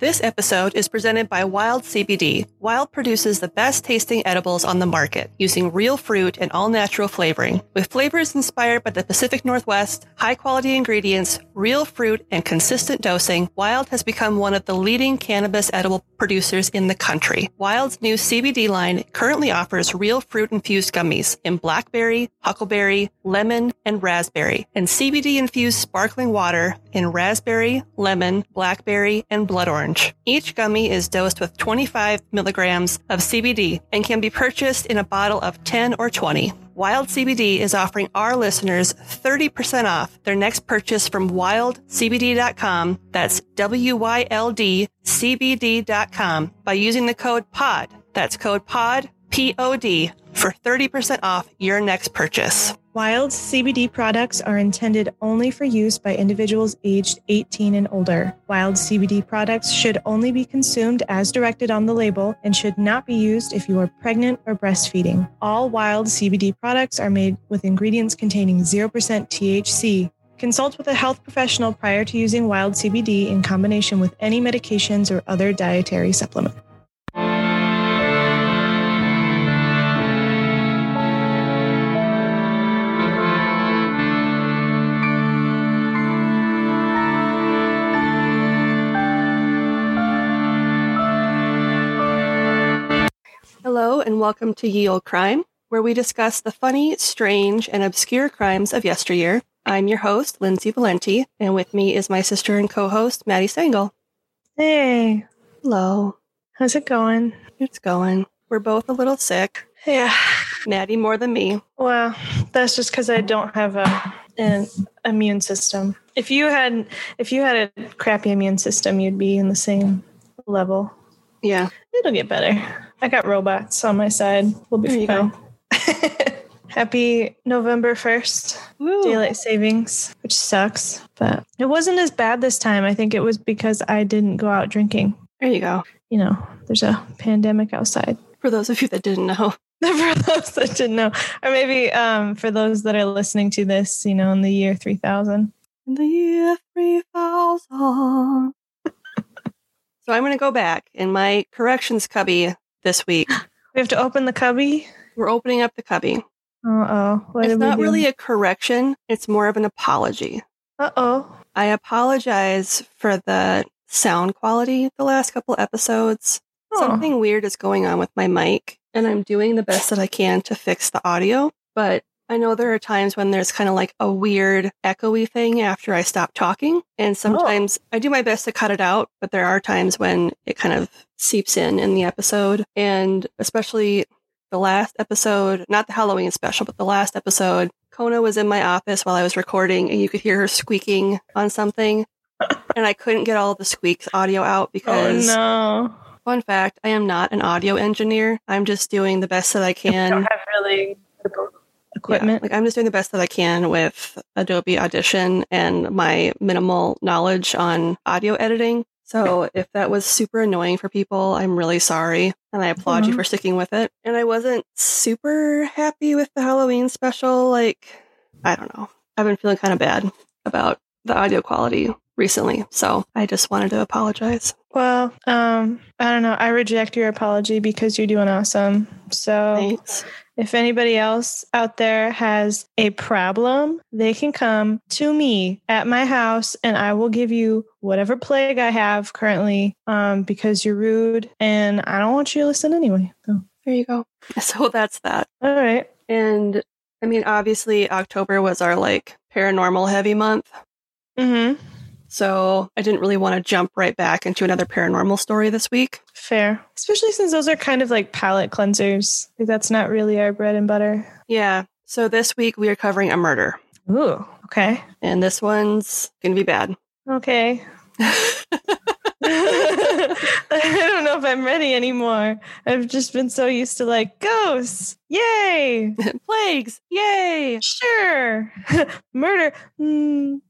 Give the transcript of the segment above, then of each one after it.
This episode is presented by Wyld CBD. Wyld produces the best tasting edibles on the market using real fruit and all natural flavoring. With flavors inspired by the Pacific Northwest, high quality ingredients, real fruit, and consistent dosing, Wyld has become one of the leading cannabis edible producers in the country. Wyld's new CBD line currently offers real fruit infused gummies in blackberry, huckleberry, lemon, and raspberry, and CBD infused sparkling water in raspberry, lemon, blackberry, and blood orange. Each gummy is dosed with 25 milligrams of CBD and can be purchased in a bottle of 10 or 20. Wyld CBD is offering our listeners 30% off their next purchase from wyldcbd.com. That's W-Y-L-D CBD.com by using the code POD. That's code POD, P-O-D for 30% off your next purchase. Wyld CBD products are intended only for use by individuals aged 18 and older. Wyld CBD products should only be consumed as directed on the label and should not be used if you are pregnant or breastfeeding. All Wyld CBD products are made with ingredients containing 0% THC. Consult with a health professional prior to using Wyld CBD in combination with any medications or other dietary supplement. And welcome to Ye Olde Crime, where we discuss the funny, strange, and obscure crimes of yesteryear. I'm your host, Lindsay Valenti, and with me is my sister and co host, Maddie Stengel. Hey, Hello. how's it going? It's going. We're both a little sick. Yeah. Maddie more than me. Well, that's just because I don't have a an immune system. If you had if you had a crappy immune system, you'd be in the same level. Yeah. It'll get better. I got robots on my side. We'll be fine. go. Happy November 1st, Woo. daylight savings, which sucks, but it wasn't as bad this time. I think it was because I didn't go out drinking. There you go. You know, there's a pandemic outside. For those of you that didn't know. for those that didn't know, or maybe um, for those that are listening to this, you know, in the year 3000. In the year 3000. so I'm going to go back in my corrections cubby this week. We have to open the cubby. We're opening up the cubby. Uh oh. It's not really a correction, it's more of an apology. Uh oh. I apologize for the sound quality the last couple episodes. Something weird is going on with my mic, and I'm doing the best that I can to fix the audio. But I know there are times when there's kind of like a weird echoey thing after I stop talking. And oh. sometimes I do my best to cut it out, but there are times when it kind of seeps in in the episode. And especially the last episode, not the Halloween special, but the last episode, Kona was in my office while I was recording, and you could hear her squeaking on something. and I couldn't get all the squeaks audio out because. Oh because no. Fun fact I am not an audio engineer. I'm just doing the best that I You can. don't have really equipment. Yeah, like I'm just doing the best that I can with Adobe Audition and my minimal knowledge on audio editing. So if that was super annoying for people, I'm really sorry. And I applaud you Mhm. for sticking with it. And I wasn't super happy with the Halloween special. Like, I don't know. I've been feeling kind of bad about the audio quality recently. So I just wanted to apologize. Well, um, I don't know. I reject your apology because you're doing awesome. So Thanks. if anybody else out there has a problem, they can come to me at my house and I will give you whatever plague I have currently um, because you're rude and I don't want you to listen anyway. So, There you go. So that's that. all right. And I mean, obviously, October was our like paranormal heavy month. Mm-hmm. So I didn't really want to jump right back into another paranormal story this week. Fair. Especially since those are kind of like palate cleansers. Like that's not really our bread and butter. Yeah. So this week we are covering a murder. Ooh, okay. And this one's going to be bad. Okay. I don't know if I'm ready anymore. I've just been so used to like ghosts. Yay! Plagues. Yay. Sure. Murder. Mm.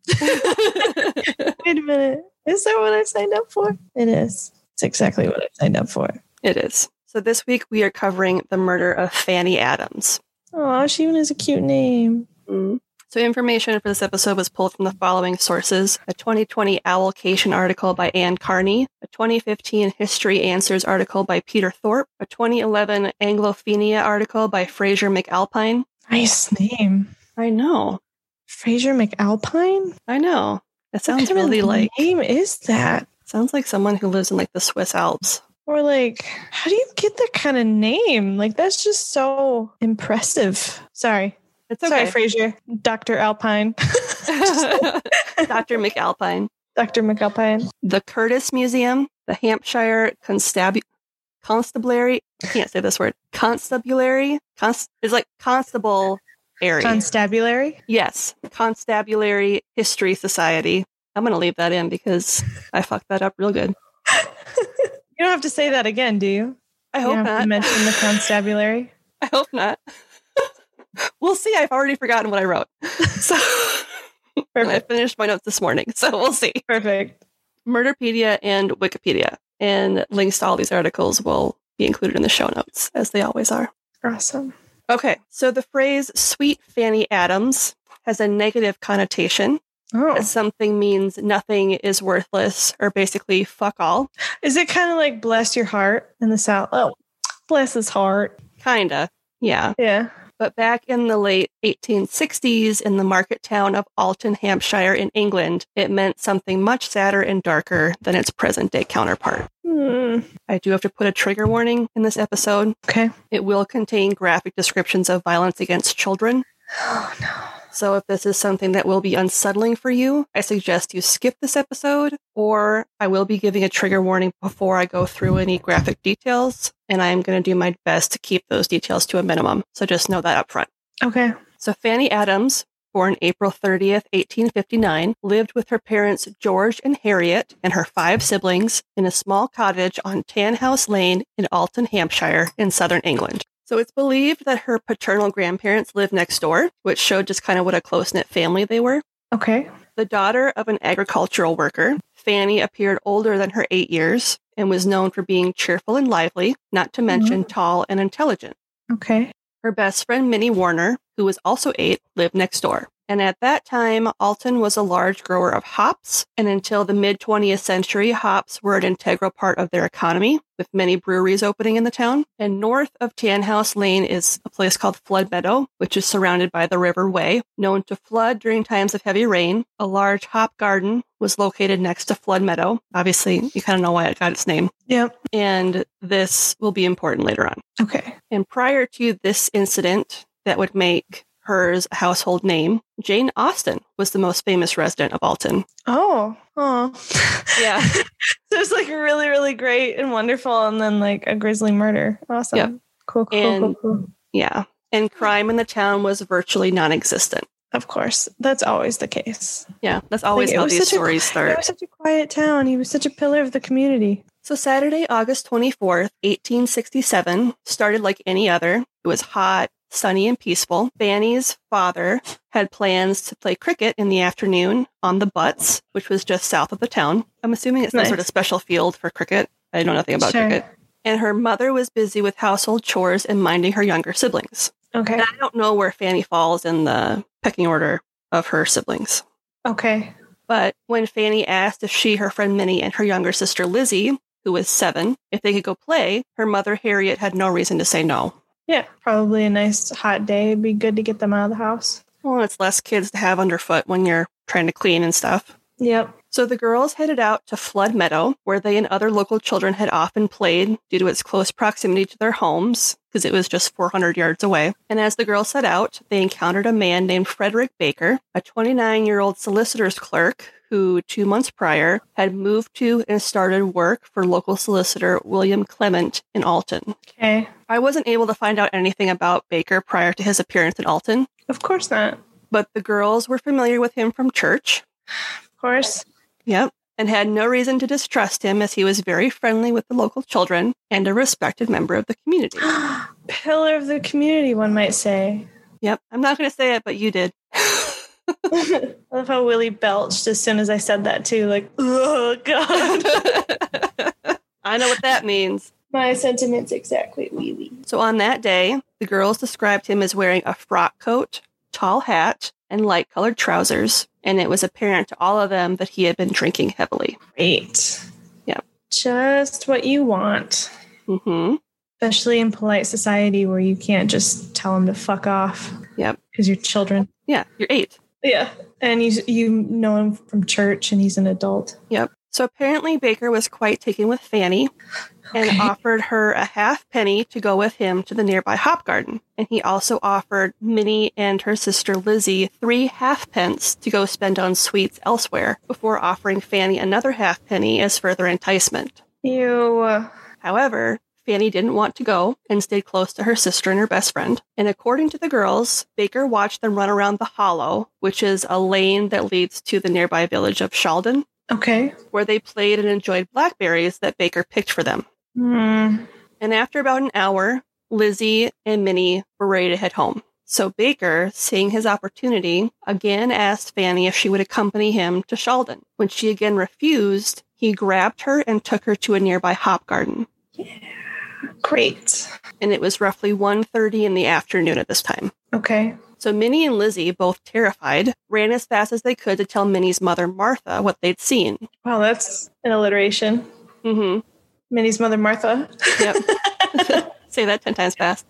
Wait a minute. Is that what I signed up for? It is. It's exactly what I signed up for. it is. So this week we are covering the murder of Fanny Adams. Oh, she even has a cute name. Mm. So, information for this episode was pulled from the following sources a 2020 Owlcation article by Ann Carney, a 2015 History Answers article by Peter Thorpe, a 2011 Anglophenia article by Fraser McAlpine. Nice name. I know. Fraser McAlpine? I know. It sounds what kind really of like name is that? sounds like someone who lives in like the Swiss Alps. Or like, how do you get that kind of name? Like that's just so impressive. Sorry. It's Sorry, okay. Fraser. Dr. Alpine. Dr. McAlpine. Dr. McAlpine. The Curtis Museum, the Hampshire Constabu- Constabulary. I can't say this word. Constabulary. Const- is like constable area. Constabulary. yes, Constabulary History Society. I'm gonna leave that in because I fucked that up real good. You don't have to say that again, do you? I You hope have to mention the constabulary. I hope not. we'll see. I've already forgotten what I wrote. So I finished my notes this morning, so we'll see. Perfect. Murderpedia and Wikipedia. And links to all these articles will be included in the show notes, as they always are. Awesome. Okay, so the phrase sweet Fanny Adams has a negative connotation. Oh, something means nothing is worthless or basically fuck all. is it kind of like bless your heart in the South? Oh, bless his heart. Kinda. Yeah. Yeah. But back in the late 1860s, in the market town of Alton, Hampshire, in England, it meant something much sadder and darker than its present day counterpart. Hmm. I do have to put a trigger warning in this episode. Okay. It will contain graphic descriptions of violence against children. Oh no. So if this is something that will be unsettling for you, I suggest you skip this episode, or I will be giving a trigger warning before I go through any graphic details, and I am going to do my best to keep those details to a minimum. So just know that up front. Okay. So Fanny Adams, born April 30th, 1859, lived with her parents George and Harriet and her five siblings in a small cottage on Tanhouse Lane in Alton, Hampshire, in southern England. So it's believed that her paternal grandparents lived next door, which showed just kind of what a close knit family they were. Okay. The daughter of an agricultural worker, Fanny appeared older than her eight years and was known for being cheerful and lively, not to mm-hmm. mention tall and intelligent. Okay. Her best friend, Minnie Warner, who was also eight, lived next door. And at that time, Alton was a large grower of hops. And until the mid 20th century, hops were an integral part of their economy, with many breweries opening in the town. And north of Tanhouse Lane is a place called Flood Meadow, which is surrounded by the River Wey, known to flood during times of heavy rain. A large hop garden was located next to Flood Meadow. Obviously, you kind of know why it got its name. Yep. And this will be important later on. Okay. And prior to this incident that would make hers household name, Jane Austen was the most famous resident of Alton. Oh. Oh. Yeah. so it's like really, really great and wonderful, and then like a grisly murder. Awesome. Yep. Cool. Cool. cool, And- cool. Yeah. And crime in the town was virtually non existent. Of course, that's always the case. Yeah. That's always Like, how these such a- stories It start. was such a quiet town. He was such a pillar of the community. So Saturday, August 24th, 1867 started like any other. It was hot, sunny, and peaceful. Fanny's father had plans to play cricket in the afternoon on the Butts, which was just south of the town. I'm assuming it's some sort of special field for cricket. I know nothing about Sure. cricket. And her mother was busy with household chores and minding her younger siblings. Okay. And I don't know where Fanny falls in the pecking order of her siblings. Okay. But when Fanny asked if she, her friend Minnie, and her younger sister Lizzie, who was seven, if they could go play, her mother Harriet had no reason to say no. Yeah, probably a nice hot day. It'd be good to get them out of the house. Well, it's less kids to have underfoot when you're trying to clean and stuff. Yep. So the girls headed out to Flood Meadow, where they and other local children had often played due to its close proximity to their homes, because it was just 400 yards away. And as the girls set out, they encountered a man named Frederick Baker, a 29 year old solicitor's clerk who, two months prior, had moved to and started work for local solicitor William Clement in Alton. Okay. I wasn't able to find out anything about Baker prior to his appearance in Alton, Of course not. but the girls were familiar with him from church. Of course. Yep. And had no reason to distrust him as he was very friendly with the local children and a respected member of the community. Pillar of the community, one might say. Yep. I'm not going to say it, but you did. I love how Willie belched as soon as I said that too. Like, oh god. I know what that means. My sentiments exactly, wee. So on that day, the girls described him as wearing a frock coat, tall hat, and light colored trousers, and it was apparent to all of them that he had been drinking heavily. Great. Yep. Just what you want, Mm-hmm. especially in polite society where you can't just tell them to fuck off. Yep. Because you're children. Yeah, you're eight. Yeah. And you, you know him from church and he's an adult. Yep. So apparently Baker was quite taken with Fanny and offered her a half penny to go with him to the nearby hop garden. And he also offered Minnie and her sister Lizzie three halfpence to go spend on sweets elsewhere before offering Fanny another half penny as further enticement. You. However, Fanny didn't want to go and stayed close to her sister and her best friend. And according to the girls, Baker watched them run around the hollow, which is a lane that leads to the nearby village of Shalden, Okay. where they played and enjoyed blackberries that Baker picked for them. Hmm. And after about an hour, Lizzie and Minnie were ready to head home. So Baker, seeing his opportunity, again asked Fanny if she would accompany him to Shalden. When she again refused, he grabbed her and took her to a nearby hop garden. Great. And it was roughly 1.30 in the afternoon at this time. Okay. So Minnie and Lizzie, both terrified, ran as fast as they could to tell Minnie's mother, Martha, what they'd seen. Wow, that's an alliteration. Mm-hmm. Minnie's mother, Martha. Yep. Say that 10 times fast.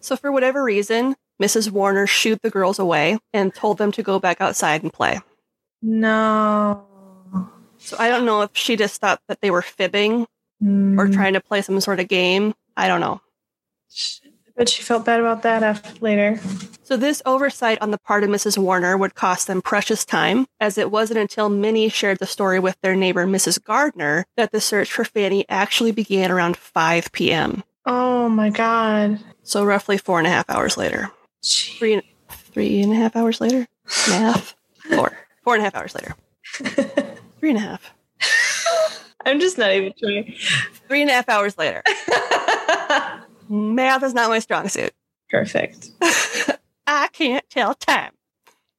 So, for whatever reason, Mrs. Warner shooed the girls away and told them to go back outside and play. no. So, I don't know if she just thought that they were fibbing Hmm. or trying to play some sort of game. I don't know. But she felt bad about that after later. So, this oversight on the part of Mrs. Warner would cost them precious time, as it wasn't until Minnie shared the story with their neighbor, Mrs. Gardner, that the search for Fanny actually began around 5 p.m. Oh my god. So, roughly four and a half hours later. Three, three and a half hours later? Math? Four. Four and a half hours later. Three and a half. I'm just not even trying. Three and a half hours later. Math is not my strong suit. Perfect. I can't tell time.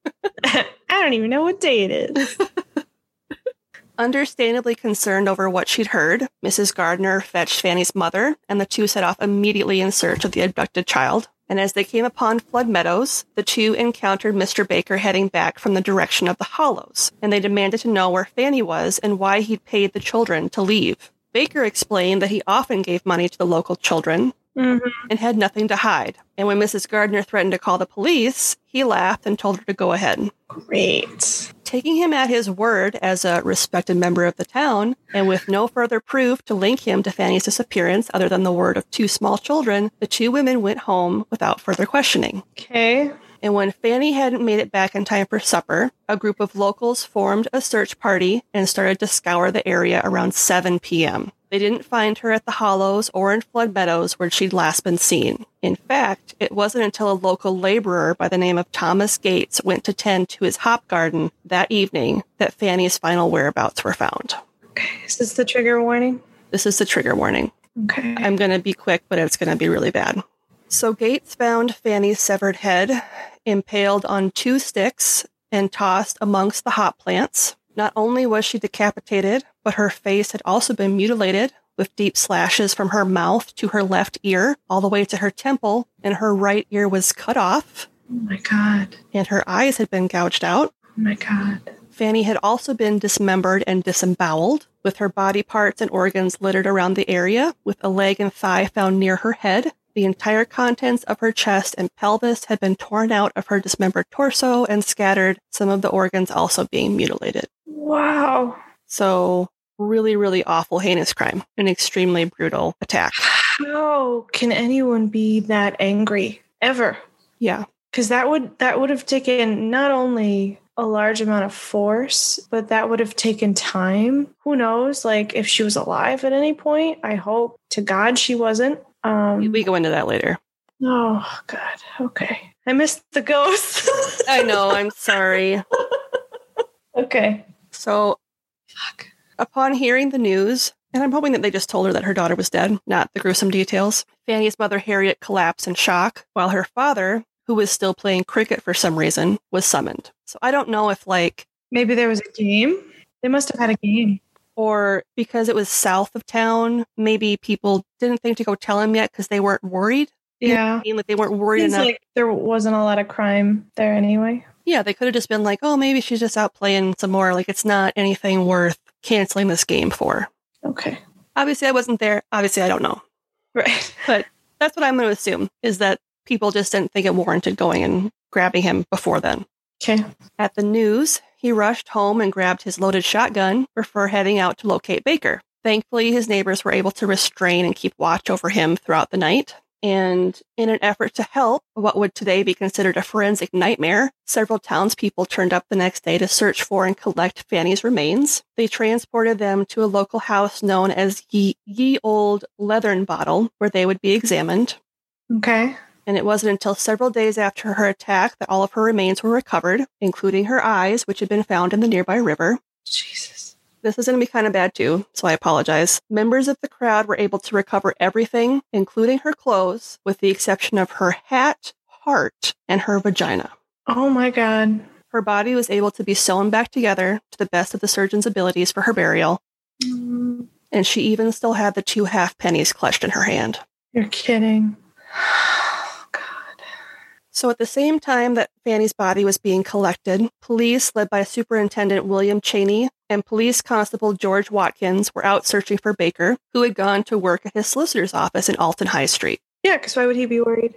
I don't even know what day it is. Understandably concerned over what she'd heard, Mrs. Gardner fetched Fanny's mother, and the two set off immediately in search of the abducted child. And as they came upon Flood Meadows, the two encountered Mr. Baker heading back from the direction of the hollows, and they demanded to know where Fanny was and why he'd paid the children to leave. Baker explained that he often gave money to the local children, Mhm. and had nothing to hide. And when Mrs. Gardner threatened to call the police, he laughed and told her to go ahead. Great. Taking him at his word as a respected member of the town, and with no further proof to link him to Fanny's disappearance other than the word of two small children, the two women went home without further questioning. Okay. And when Fanny hadn't made it back in time for supper, a group of locals formed a search party and started to scour the area around 7 p.m. They didn't find her at the hollows or in Flood Meadows where she'd last been seen. In fact, it wasn't until a local laborer by the name of Thomas Gates went to tend to his hop garden that evening that Fanny's final whereabouts were found. Okay. Is this the trigger warning? This is the trigger warning. Okay. I'm going to be quick, but it's going to be really bad. So Gates found Fanny's severed head impaled on two sticks and tossed amongst the hop plants. Not only was she decapitated, but her face had also been mutilated with deep slashes from her mouth to her left ear all the way to her temple, and her right ear was cut off, oh my god. and her eyes had been gouged out. Oh my god. Fanny had also been dismembered and disemboweled, with her body parts and organs littered around the area, with a leg and thigh found near her head. The entire contents of her chest and pelvis had been torn out of her dismembered torso and scattered, some of the organs also being mutilated. Wow. So, really, really awful, heinous crime. An extremely brutal attack. How can anyone be that angry ever? Yeah. Because that would that would have taken not only a large amount of force, but that would have taken time. Who knows? Like if she was alive at any point. I hope to God she wasn't. Um, We go into that later. oh God. Okay. I missed the ghost. I know, I'm sorry. okay. So, Fuck. Upon hearing the news, and I'm hoping that they just told her that her daughter was dead, not the gruesome details, Fanny's mother Harriet collapsed in shock, while her father, who was still playing cricket for some reason, was summoned. So I don't know if, like, Maybe there was a game. They must have had a game. or because it was south of town, maybe people didn't think to go tell him yet because they weren't worried. Yeah. I mean, like they weren't worried Seems enough. like there wasn't a lot of crime there anyway. Yeah, they could have just been like, oh, maybe she's just out playing some more. Like it's not anything worth canceling this game for. Okay. Obviously, I wasn't there. Obviously, I don't know. Right. But that's what I'm going to assume is that people just didn't think it warranted going and grabbing him before then. Okay. At the news, he rushed home and grabbed his loaded shotgun before heading out to locate Baker. Thankfully, his neighbors were able to restrain and keep watch over him throughout the night. And in an effort to help what would today be considered a forensic nightmare, several townspeople turned up the next day to search for and collect Fanny's remains. They transported them to a local house known as Ye, Ye Old Leathern Bottle, where they would be examined. Okay. And it wasn't until several days after her attack that all of her remains were recovered, including her eyes, which had been found in the nearby river. Jesus. This is going to be kind of bad too, so I apologize. Members of the crowd were able to recover everything, including her clothes, with the exception of her hat, heart, and her vagina. Oh my god. Her body was able to be sewn back together to the best of the surgeon's abilities for her burial, Mm, and she even still had the two half pennies clutched in her hand. You're kidding. Oh god. So, at the same time that Fanny's body was being collected, police, led by Superintendent William Cheney and Police Constable George Watkins, were out searching for Baker, who had gone to work at his solicitor's office in Alton High Street. Yeah, because why would he be worried?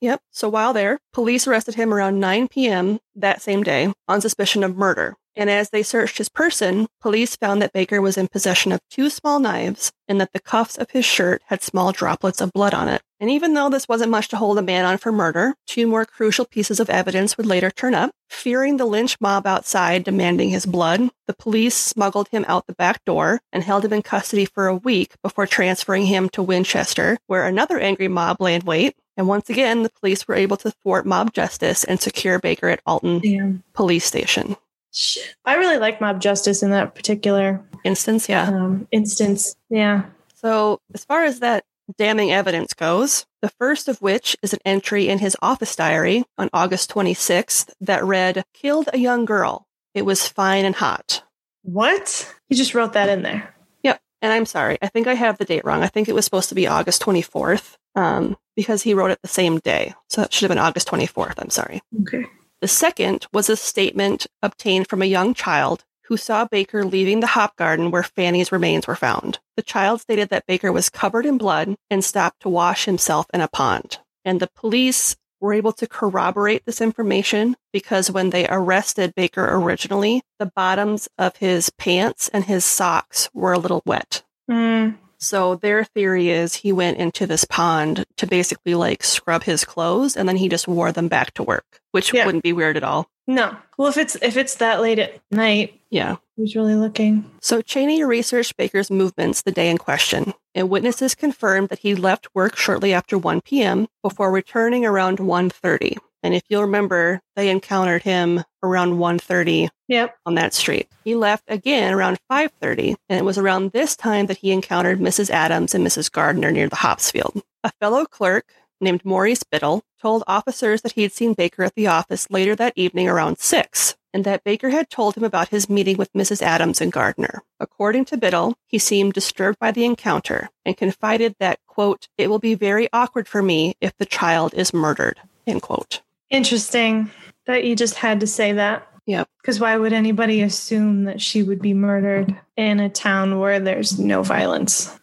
Yep. So while there, police arrested him around 9 p.m. that same day on suspicion of murder. And as they searched his person, police found that Baker was in possession of two small knives and that the cuffs of his shirt had small droplets of blood on it. And even though this wasn't much to hold a man on for murder, two more crucial pieces of evidence would later turn up. Fearing the lynch mob outside demanding his blood, the police smuggled him out the back door and held him in custody for a week before transferring him to Winchester, where another angry mob lay in wait. And once again, the police were able to thwart mob justice and secure Baker at Alton Damn. Police Station. Shit. I really like mob justice in that particular Instance, yeah. um, instance. Yeah. So, as far as that damning evidence goes, the first of which is an entry in his office diary on August 26th that read, Killed a young girl. It was fine and hot. What? You just wrote that in there. Yep. And I'm sorry, I think I have the date wrong. I think it was supposed to be August 24th um, because he wrote it the same day. So that should have been August 24th. I'm sorry. Okay. The second was a statement obtained from a young child who saw Baker leaving the hop garden where Fanny's remains were found. The child stated that Baker was covered in blood and stopped to wash himself in a pond. And the police were able to corroborate this information because when they arrested Baker originally, the bottoms of his pants and his socks were a little wet. Mm, So their theory is he went into this pond to basically like scrub his clothes and then he just wore them back to work, which Yeah. wouldn't be weird at all. no. Well, if it's if it's that late at night, Yeah. who's really looking? So Cheney researched Baker's movements the day in question, and witnesses confirmed that he left work shortly after 1 p.m. before returning around 1:30. And if you'll remember, they encountered him around 1:30 Yep. on that street. He left again around 5:30, and it was around this time that he encountered Mrs. Adams and Mrs. Gardner near the hops field. A fellow clerk named Maurice Biddle told officers that he had seen Baker at the office later that evening around 6 and that Baker had told him about his meeting with Mrs. Adams and Gardner. According to Biddle, he seemed disturbed by the encounter and confided that, quote, it will be very awkward for me if the child is murdered, end quote. Interesting that you just had to say that. Yep. Because why would anybody assume that she would be murdered in a town where there's no violence?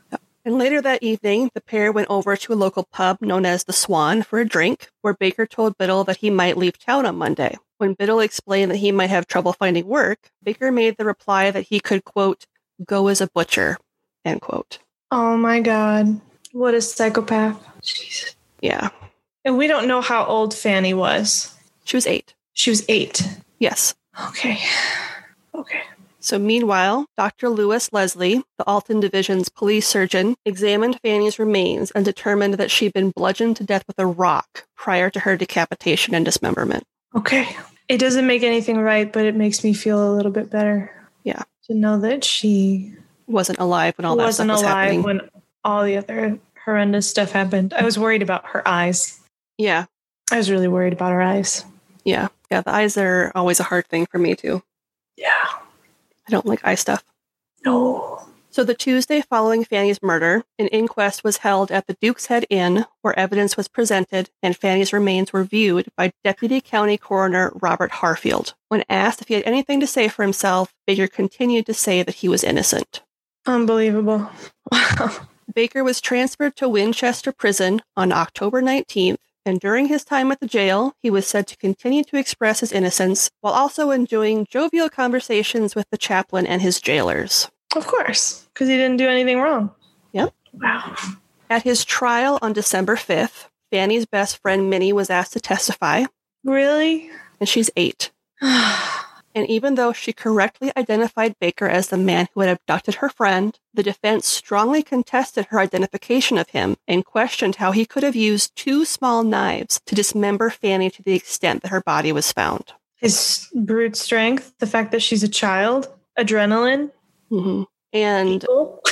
And later that evening, the pair went over to a local pub known as the Swan for a drink, where Baker told Biddle that he might leave town on Monday. When Biddle explained that he might have trouble finding work, Baker made the reply that he could, quote, go as a butcher, end quote. Oh my god. What a psychopath. Jesus. Yeah. And we don't know how old Fanny was. She was eight. She was eight. Yes. Okay. Okay. So meanwhile, Dr. Lewis Leslie, the Alton Division's police surgeon, examined Fanny's remains and determined that she'd been bludgeoned to death with a rock prior to her decapitation and dismemberment. Okay. It doesn't make anything right, but it makes me feel a little bit better. Yeah. To know that she Wasn't alive when all that happened. wasn't was alive happening. when all the other horrendous stuff happened. I was worried about her eyes. Yeah. I was really worried about her eyes. Yeah. Yeah. The eyes are always a hard thing for me too. Yeah. I don't like eye stuff. No. So the Tuesday following Fanny's murder, an inquest was held at the Duke's Head Inn where evidence was presented and Fanny's remains were viewed by Deputy County Coroner Robert Harfield. When asked if he had anything to say for himself, Baker continued to say that he was innocent. Unbelievable. Wow. Baker was transferred to Winchester Prison on October 19th, and during his time at the jail, he was said to continue to express his innocence while also enjoying jovial conversations with the chaplain and his jailers. Of course, because he didn't do anything wrong. Yep. Wow. At his trial on December 5th, Fanny's best friend Minnie was asked to testify, Really? and she's eight. And even though she correctly identified Baker as the man who had abducted her friend, the defense strongly contested her identification of him and questioned how he could have used two small knives to dismember Fanny to the extent that her body was found. His brute strength, the fact that she's a child, adrenaline. hmm And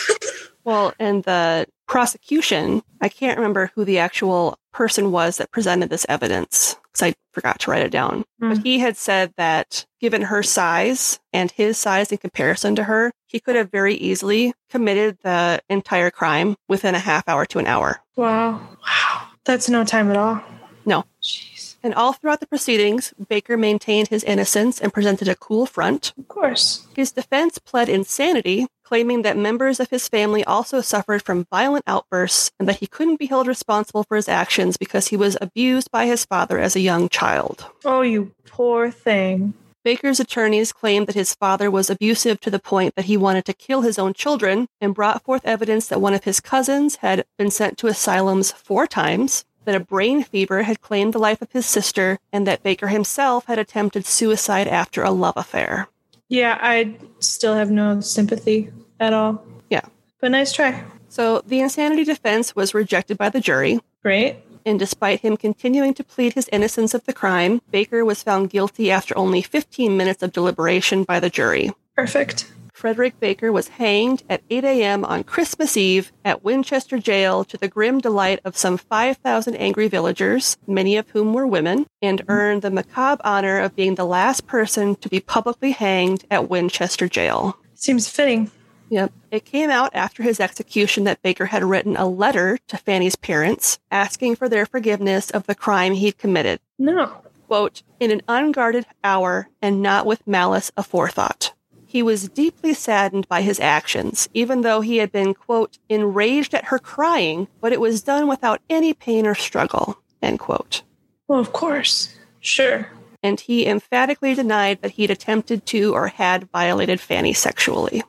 well, and the prosecution, I can't remember who the actual person was that presented this evidence because I forgot to write it down. But Mm. he had said that given her size and his size in comparison to her, he could have very easily committed the entire crime within a half hour to an hour. Wow. Wow. That's no time at all. No. Jeez. And all throughout the proceedings, Baker maintained his innocence and presented a cool front. Of course. His defense pled insanity, claiming that members of his family also suffered from violent outbursts and that he couldn't be held responsible for his actions because he was abused by his father as a young child. Oh, you poor thing. Baker's attorneys claimed that his father was abusive to the point that he wanted to kill his own children and brought forth evidence that one of his cousins had been sent to asylums four times, that a brain fever had claimed the life of his sister, and that Baker himself had attempted suicide after a love affair. Yeah, I still have no sympathy at all. Yeah. But nice try. So the insanity defense was rejected by the jury, Great. and despite him continuing to plead his innocence of the crime, Baker was found guilty after only 15 minutes of deliberation by the jury. Perfect. Frederick Baker was hanged at 8 a.m. on Christmas Eve at Winchester Jail to the grim delight of some 5,000 angry villagers, many of whom were women, and earned the macabre honor of being the last person to be publicly hanged at Winchester Jail. Seems fitting. Yep. It came out after his execution that Baker had written a letter to Fanny's parents asking for their forgiveness of the crime he'd committed. No. Quote, in an unguarded hour and not with malice aforethought. He was deeply saddened by his actions, even though he had been, quote, enraged at her crying, but it was done without any pain or struggle, end quote. Well, of course. Sure. And he emphatically denied that he'd attempted to or had violated Fanny sexually.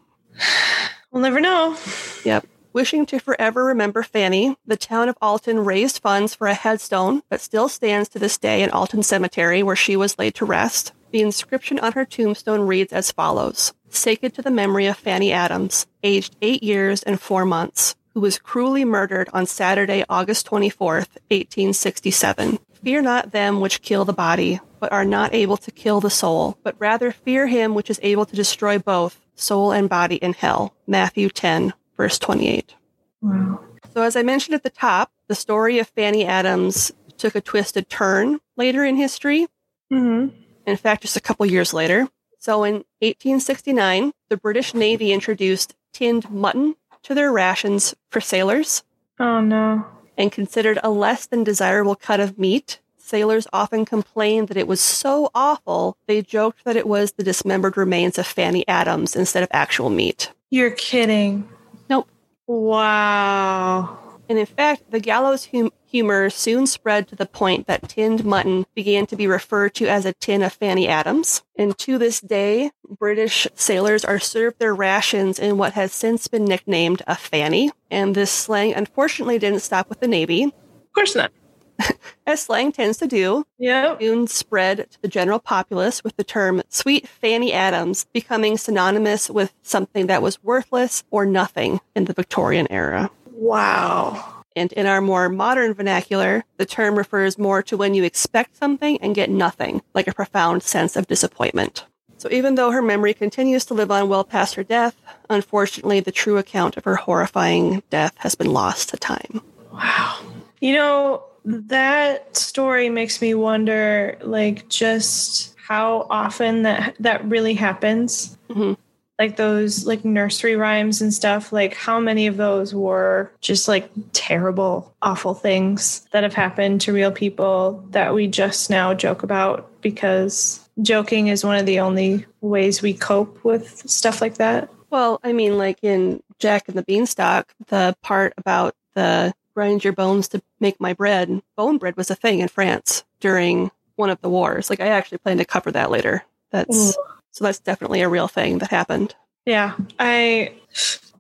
We'll never know. Yep. Wishing to forever remember Fanny, the town of Alton raised funds for a headstone that still stands to this day in Alton Cemetery where she was laid to rest. The inscription on her tombstone reads as follows Sacred to the memory of Fanny Adams, aged eight years and four months, who was cruelly murdered on Saturday, August 24th, 1867. Fear not them which kill the body, but are not able to kill the soul, but rather fear him which is able to destroy both soul and body in hell. Matthew 10, verse 28. Wow. So, as I mentioned at the top, the story of Fanny Adams took a twisted turn later in history. Mm-hmm. In fact, just a couple years later. So, in 1869, the British Navy introduced tinned mutton to their rations for sailors Oh no. and considered a less than desirable cut of meat. Sailors often complained that it was so awful, they joked that it was the dismembered remains of Fanny Adams instead of actual meat. You're kidding. Nope. Wow. And in fact, the gallows hum- humor soon spread to the point that tinned mutton began to be referred to as a tin of Fanny Adams. And to this day, British sailors are served their rations in what has since been nicknamed a fanny. And this slang unfortunately didn't stop with the Navy. Of course not. As slang tends to do, Yep. soon spread to the general populace with the term sweet Fanny Adams becoming synonymous with something that was worthless or nothing in the Victorian era. Wow. And in our more modern vernacular, the term refers more to when you expect something and get nothing, like a profound sense of disappointment. So even though her memory continues to live on well past her death, unfortunately, the true account of her horrifying death has been lost to time. Wow. You know, that story makes me wonder like just how often that that really happens. Mhm. like those like nursery rhymes and stuff, like how many of those were just like terrible, awful things that have happened to real people that we just now joke about because joking is one of the only ways we cope with stuff like that. Well, I mean, like in Jack and the Beanstalk, the part about the grind your bones to make my bread, bone bread was a thing in France during one of the wars. Like I actually plan to cover that later. That's Ooh. so that's definitely a real thing that happened. Yeah, I.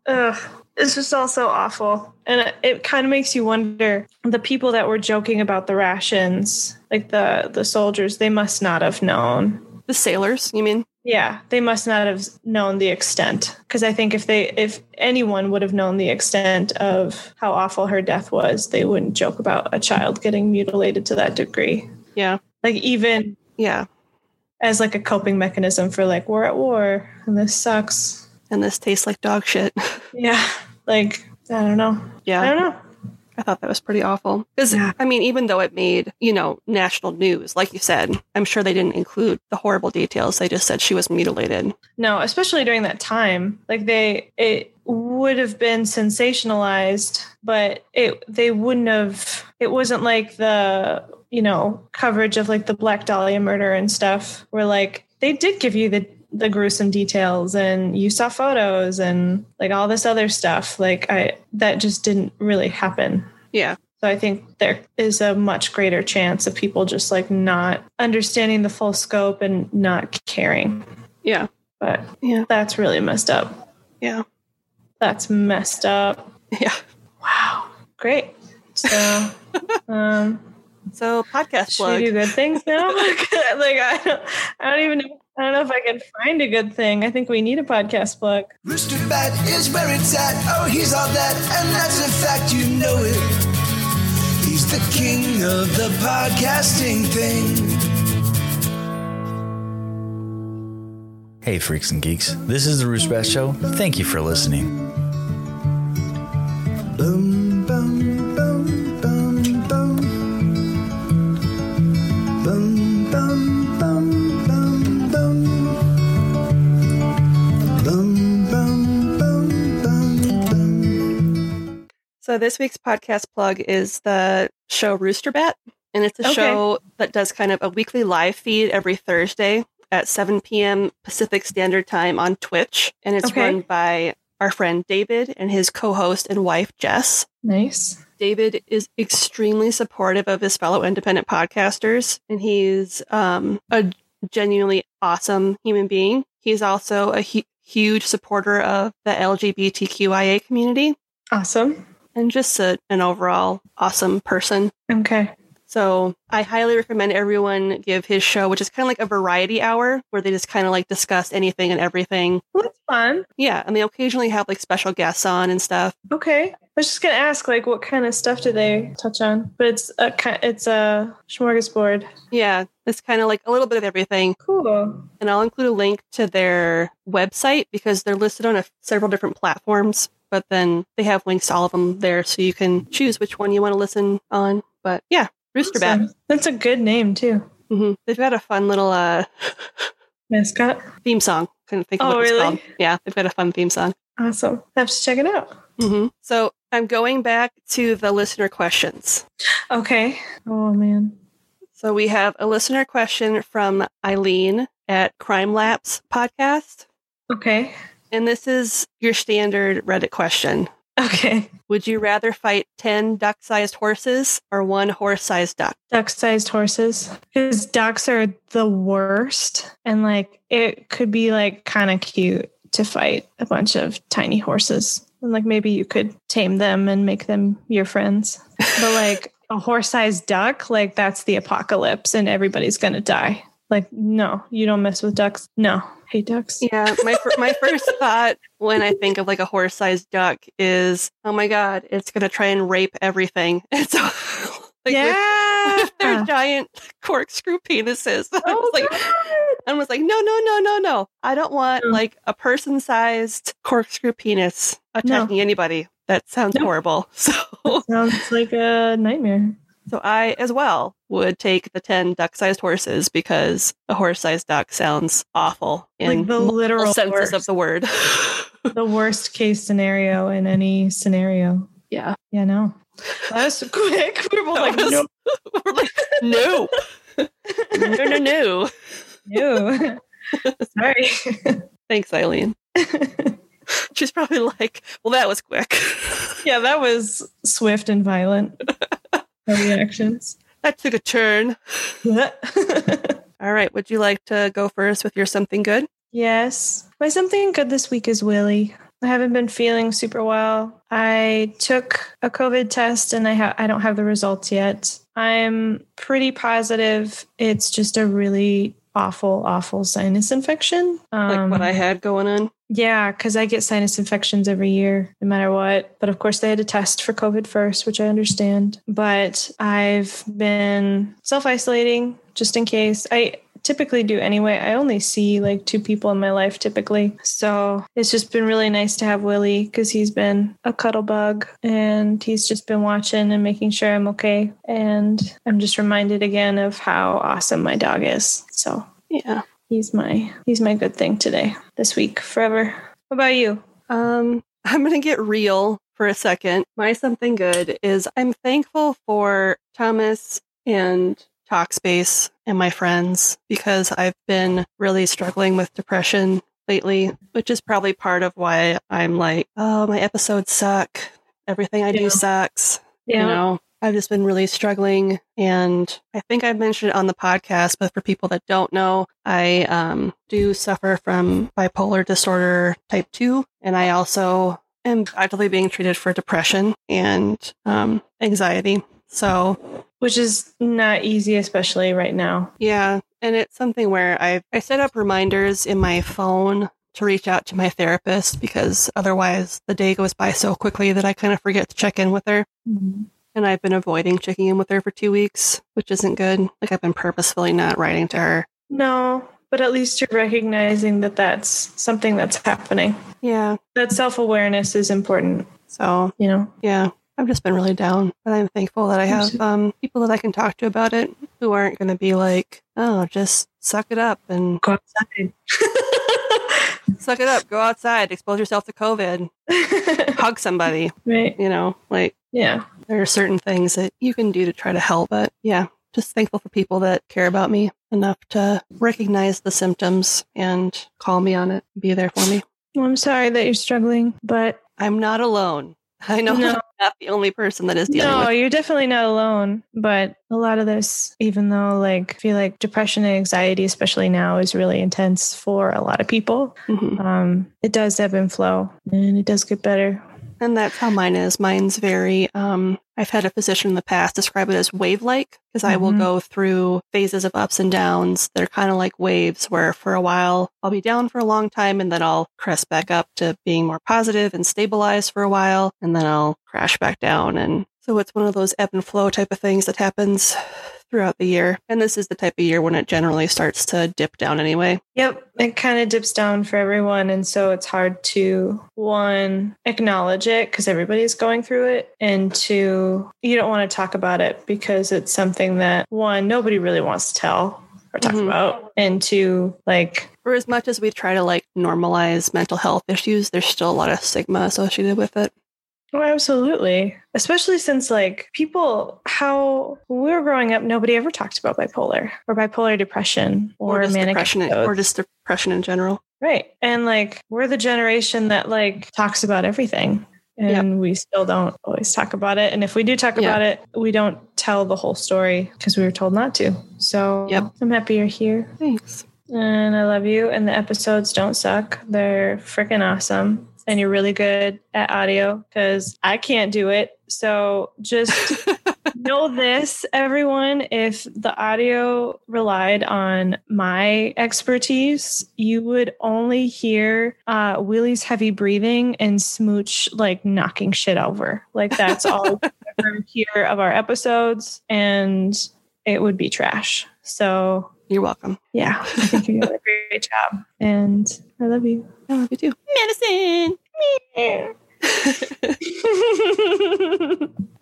Ugh, it's just all so awful, and it, it kind of makes you wonder. The people that were joking about the rations, like the the soldiers, they must not have known. The sailors, you mean? Yeah, they must not have known the extent. Because I think if they, if anyone would have known the extent of how awful her death was, they wouldn't joke about a child getting mutilated to that degree. Yeah. Like even Yeah. as like a coping mechanism for like we're at war and this sucks. And this tastes like dog shit. Yeah, like I don't know. Yeah. I don't know. I thought that was pretty awful. Because, Yeah. I mean, even though it made, you know, national news, like you said, I'm sure they didn't include the horrible details. They just said she was mutilated. No, especially during that time, like they it would have been sensationalized, but it they wouldn't have. It wasn't like the you know coverage of like the Black Dahlia murder and stuff, where like they did give you the the gruesome details and you saw photos and like all this other stuff. Like I that just didn't really happen. Yeah. So I think there is a much greater chance of people just like not understanding the full scope and not caring. Yeah. But Yeah. that's really messed up. Yeah. That's messed up. Yeah. Wow. Great. So um So, podcast should plug. we do good things now? like I don't I don't even know I don't know if I can find a good thing. I think we need a podcast plug. Rooster Bat is where it's at. Oh, he's all that, and that's a fact, you know it. He's the king of the podcasting thing. Hey, freaks and geeks. This is the Rooster Bat Show. Thank you for listening. Boom, So this week's podcast plug is the show Rooster Bat, and it's a Okay. show that does kind of a weekly live feed every Thursday at 7 p.m. Pacific Standard Time on Twitch, and it's Okay. run by our friend David and his co-host and wife Jess. Nice. David is extremely supportive of his fellow independent podcasters, and he's um, a genuinely awesome human being. He's also a hu- huge supporter of the LGBTQIA community Awesome. And just a, an overall awesome person. Okay. So I highly recommend everyone give his show, which is kind of like a variety hour where they just kind of like discuss anything and everything. Well, that's fun. Yeah, and they occasionally have like special guests on and stuff. Okay. I was just gonna ask, like, what kind of stuff do they touch on? But it's a it's a smorgasbord. Yeah, it's kind of like a little bit of everything. Cool. And I'll include a link to their website because they're listed on a, several different platforms, but then they have links to all of them there so you can choose which one you want to listen on. But yeah, Rooster Bat. That's a good name too. hmm They've got a fun little uh, Mascot. theme song. Couldn't think of Oh, what it's really? called. Yeah, they've got a fun theme song. Awesome. I have to check it out. hmm So I'm going back to the listener questions. Okay. Oh man. So we have a listener question from Eileen at Crime Lapse Podcast. Okay. And this is your standard Reddit question. Okay. Would you rather fight 10 duck sized horses or one horse sized duck? Duck-sized horses. Because ducks are the worst, and like it could be like kind of cute to fight a bunch of tiny horses, and like maybe you could tame them and make them your friends. But like a horse-sized duck, like that's the apocalypse, and everybody's gonna die. Like no, you don't mess with ducks. No, hate ducks. Yeah, my, my first thought when I think of like a horse sized duck is, oh my God, it's going to try and rape everything. And so, like, yeah. with their giant corkscrew penises. I Oh, was like, God. I was like, no, no, no, no, no. I don't want No. like a person sized corkscrew penis attacking anybody. That sounds No. horrible. So, Sounds like a nightmare. So I, as well, would take the 10 duck sized horses because a horse sized duck sounds awful in Like the literal senses worst. of the word. the worst case scenario in any scenario. yeah. Yeah, no. That was quick. We were both like, was- no, We're like, no. no, no, no. no. Sorry. Thanks, Eileen. She's probably like, well, that was quick. yeah, that was swift and violent reactions. that took a turn. All right. Would you like to go first with your something good? yes. My something good this week is Willie. I haven't been feeling super well. I took a COVID test and I ha- I don't have the results yet. I'm pretty positive it's just a really awful, awful sinus infection. Like what Um, I had going on? Yeah, because I get sinus infections every year, no matter what. But of course, they had to test for COVID first, which I understand. But I've been self isolating just in case. I typically do anyway. I only see like two people in my life typically. So it's just been really nice to have Willie because he's been a cuddle bug and he's just been watching and making sure I'm okay. And I'm just reminded again of how awesome my dog is. So Yeah. He's my he's my good thing today this week forever what about you Um, I'm going to get real for a second. My something good is I'm thankful for Thomas and Talkspace and my friends because I've been really struggling with depression lately, which is probably part of why I'm like, oh, my episodes suck. Everything I do Yeah. sucks. You know, I've just been really struggling. And I think I've mentioned it on the podcast, but for people that don't know, I um, do suffer from bipolar disorder type 2. And I also am actively being treated for depression and um, anxiety. So, which is not easy especially right now yeah. And it's something where I, I set up reminders in my phone to reach out to my therapist because otherwise the day goes by so quickly that I kind of forget to check in with her. And I've been avoiding checking in with her for two weeks, which isn't good. Like I've been purposefully not writing to her. no but at least you're recognizing that that's something that's happening Yeah. that self-awareness is important So you know yeah, I've just been really down, but I'm thankful that I have um, people that I can talk to about it who aren't going to be like, oh, just suck it up and go outside suck it up, go outside, expose yourself to COVID, hug somebody. right You know, like yeah there are certain things that you can do to try to help, but yeah, just thankful for people that care about me enough to recognize the symptoms and call me on it, be there for me. well, i'm sorry that you're struggling but I'm not alone. I know No. I'm not the only person that is dealing no, with. you're definitely not alone. But a lot of this, even though like I feel like depression and anxiety, especially now, is really intense for a lot of people. Mhm. Um, it does ebb and flow, and it does get better. And that's how mine is. Mine's very, um, I've had a physician in the past describe it as wave like because I will Mhm. go through phases of ups and downs that are kind of like waves where for a while I'll be down for a long time and then I'll crest back up to being more positive and stabilize for a while and then I'll crash back down. And so it's one of those ebb and flow type of things that happens throughout the year. And this is the type of year when it generally starts to dip down anyway. Yep, it kind of dips down for everyone, and so it's hard to one acknowledge it because everybody's going through it, and two, you don't want to talk about it because it's something that one nobody really wants to tell or talk Mhm. about, and two, like For as much as we try to like normalize mental health issues, there's still a lot of stigma associated with it. Oh, absolutely. Especially since, like, people, how we were growing up, nobody ever talked about bipolar or bipolar depression or, just manic depression, episodes. or just depression in general. right. And, like, we're the generation that, like, talks about everything. And we still don't always talk about it. And if we do talk Yeah. about it, we don't tell the whole story because we were told not to. So Yep. I'm happy you're here. Thanks. And I love you. And the episodes don't suck. They're freaking awesome. And you're really good at audio because I can't do it. So just know this, everyone. If the audio relied on my expertise, you would only hear uh, Willie's heavy breathing and Smooch like knocking shit over. Like that's all you ever hear of our episodes. And it would be trash. So You're welcome. yeah, I think you did a great job. And I love you. I love you too. Medicine.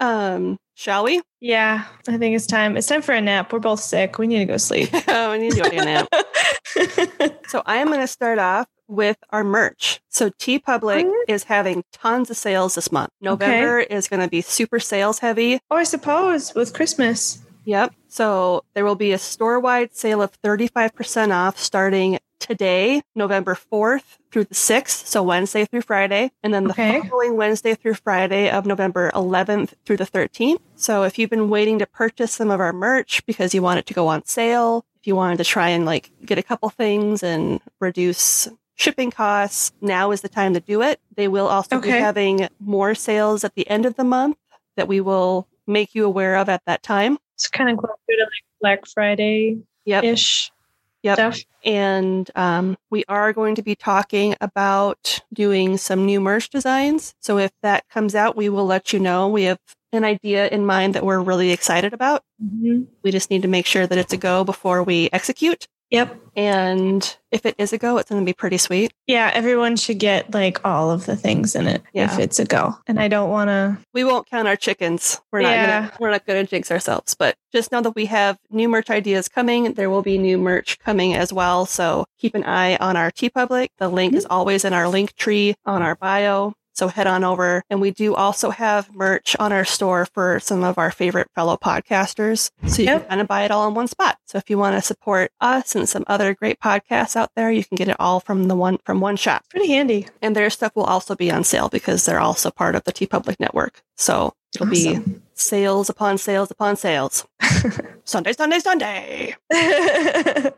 Um, shall we? yeah, I think it's time. It's time for a nap. We're both sick. We need to go sleep. oh, we need to go take a nap. So I am going to start off with our merch. So TeePublic Oh, is having tons of sales this month. November is going to be super sales heavy. oh, I suppose with Christmas. Yep. So there will be a store wide sale of 35% off starting today, November 4th through the 6th. So Wednesday through Friday. And then the Okay. following Wednesday through Friday of November 11th through the 13th. So if you've been waiting to purchase some of our merch because you want it to go on sale, if you wanted to try and like get a couple things and reduce shipping costs, now is the time to do it. They will also be having more sales at the end of the month that we will make you aware of at that time. It's kind of closer to like Black Friday ish Yep. Stuff. And um, we are going to be talking about doing some new merch designs. So if that comes out, we will let you know. We have an idea in mind that we're really excited about. Mhm. We just need to make sure that it's a go before we execute. Yep. And if it is a go, it's going to be pretty sweet. Yeah, everyone should get like all of the things in it Yeah. if it's a go. And I don't want to. We won't count our chickens. We're not Yeah. gonna we're not gonna jinx ourselves. But just know that we have new merch ideas coming. There will be new merch coming as well. So keep an eye on our TeePublic. The link mm-hmm. is always in our link tree on our bio. So head on over. And we do also have merch on our store for some of our favorite fellow podcasters. So you Yep. can kind of buy it all in one spot. So if you want to support us and some other great podcasts out there, you can get it all from the one from one shop. Pretty handy. And their stuff will also be on sale because they're also part of the TeePublic network. So it'll be sales upon sales upon sales. Sunday, Sunday, Sunday.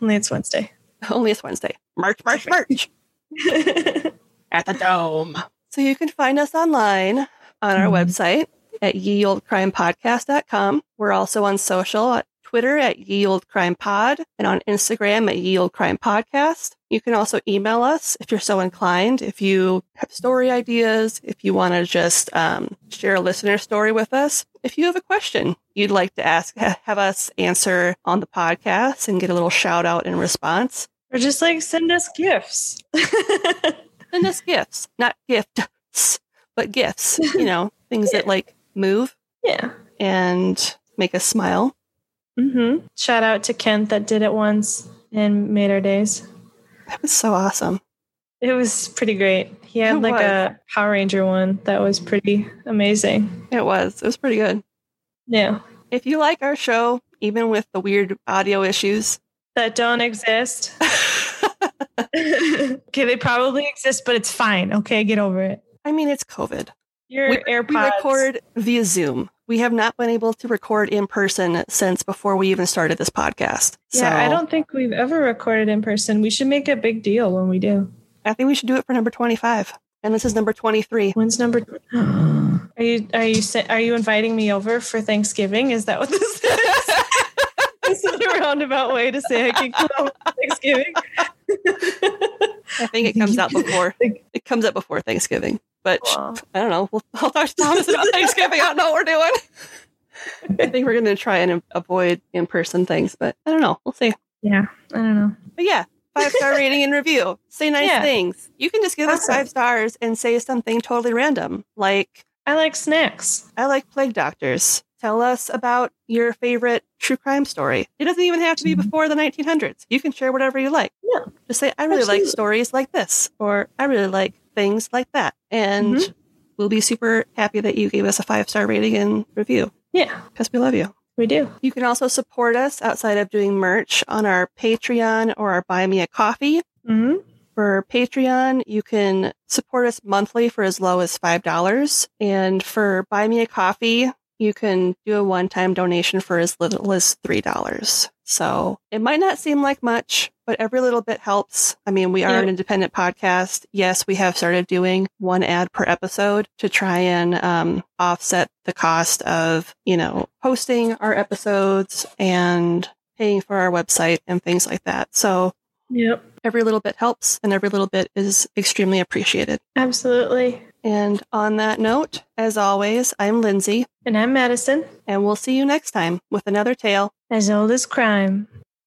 Only it's Wednesday. Only it's Wednesday. March, March, March at the Dome. So you can find us online on our Mhm. website at yeoldecrimepodcast.com. We're also on social at Twitter at Ye Olde Crime Pod and on Instagram at Ye Olde Crime Podcast. You can also email us if you're so inclined. If you have story ideas, if you want to just um, share a listener story with us, if you have a question you'd like to ask, ha- have us answer on the podcast and get a little shout out in response, or just like send us gifts. send us gifts, not gifts, but gifts. You know, things that like move yeah. and make us smile. hmm Shout out to Kent that did it once and made our days. That was so awesome. It was pretty great. He had It like was. a Power Ranger one that was pretty amazing. It was. It was pretty good. Yeah. If you like our show, even with the weird audio issues, That don't exist. okay, they probably exist, but it's fine. Okay, get over it. I mean, it's COVID. Your We, AirPods. we record via Zoom. We have not been able to record in person since before we even started this podcast. Yeah, so I don't think we've ever recorded in person. We should make a big deal when we do. I think we should do it for number 25. And this is number 23. When's number? Are you are you are you inviting me over for Thanksgiving? Is that what this is? this is a roundabout way to say I can come over for Thanksgiving. I think it comes out before. It comes out before Thanksgiving. But Wow. I don't know. We'll, I'll talk to Thomas about Thanksgiving. I don't know what we're doing. I think we're going to try and avoid in person things, but I don't know. We'll see. Yeah, I don't know. But yeah, five star rating and review. Say nice Yeah. things. You can just give us five stars and say something totally random, like I like snacks. I like plague doctors. Tell us about your favorite true crime story. It doesn't even have to be Mhm. before the 1900s. You can share whatever you like. Yeah. Just say, I really like stories like this, or I really like things like that. And Mhm. we'll be super happy that you gave us a five star rating and review Yeah, because we love you. we do. You can also support us outside of doing merch on our Patreon or our Buy Me a Coffee. hmm For Patreon, you can support us monthly for as low as $5. And for Buy Me a Coffee, you can do a one time donation for as little as $3. So it might not seem like much, but every little bit helps. I mean, we are Yeah. an independent podcast. Yes, we have started doing one ad per episode to try and um, offset the cost of, you know, hosting our episodes and paying for our website and things like that. So Yep, every little bit helps and every little bit is extremely appreciated. absolutely. And on that note, as always, I'm Lindsay. And I'm Madison, and we'll see you next time with another tale. As old as crime.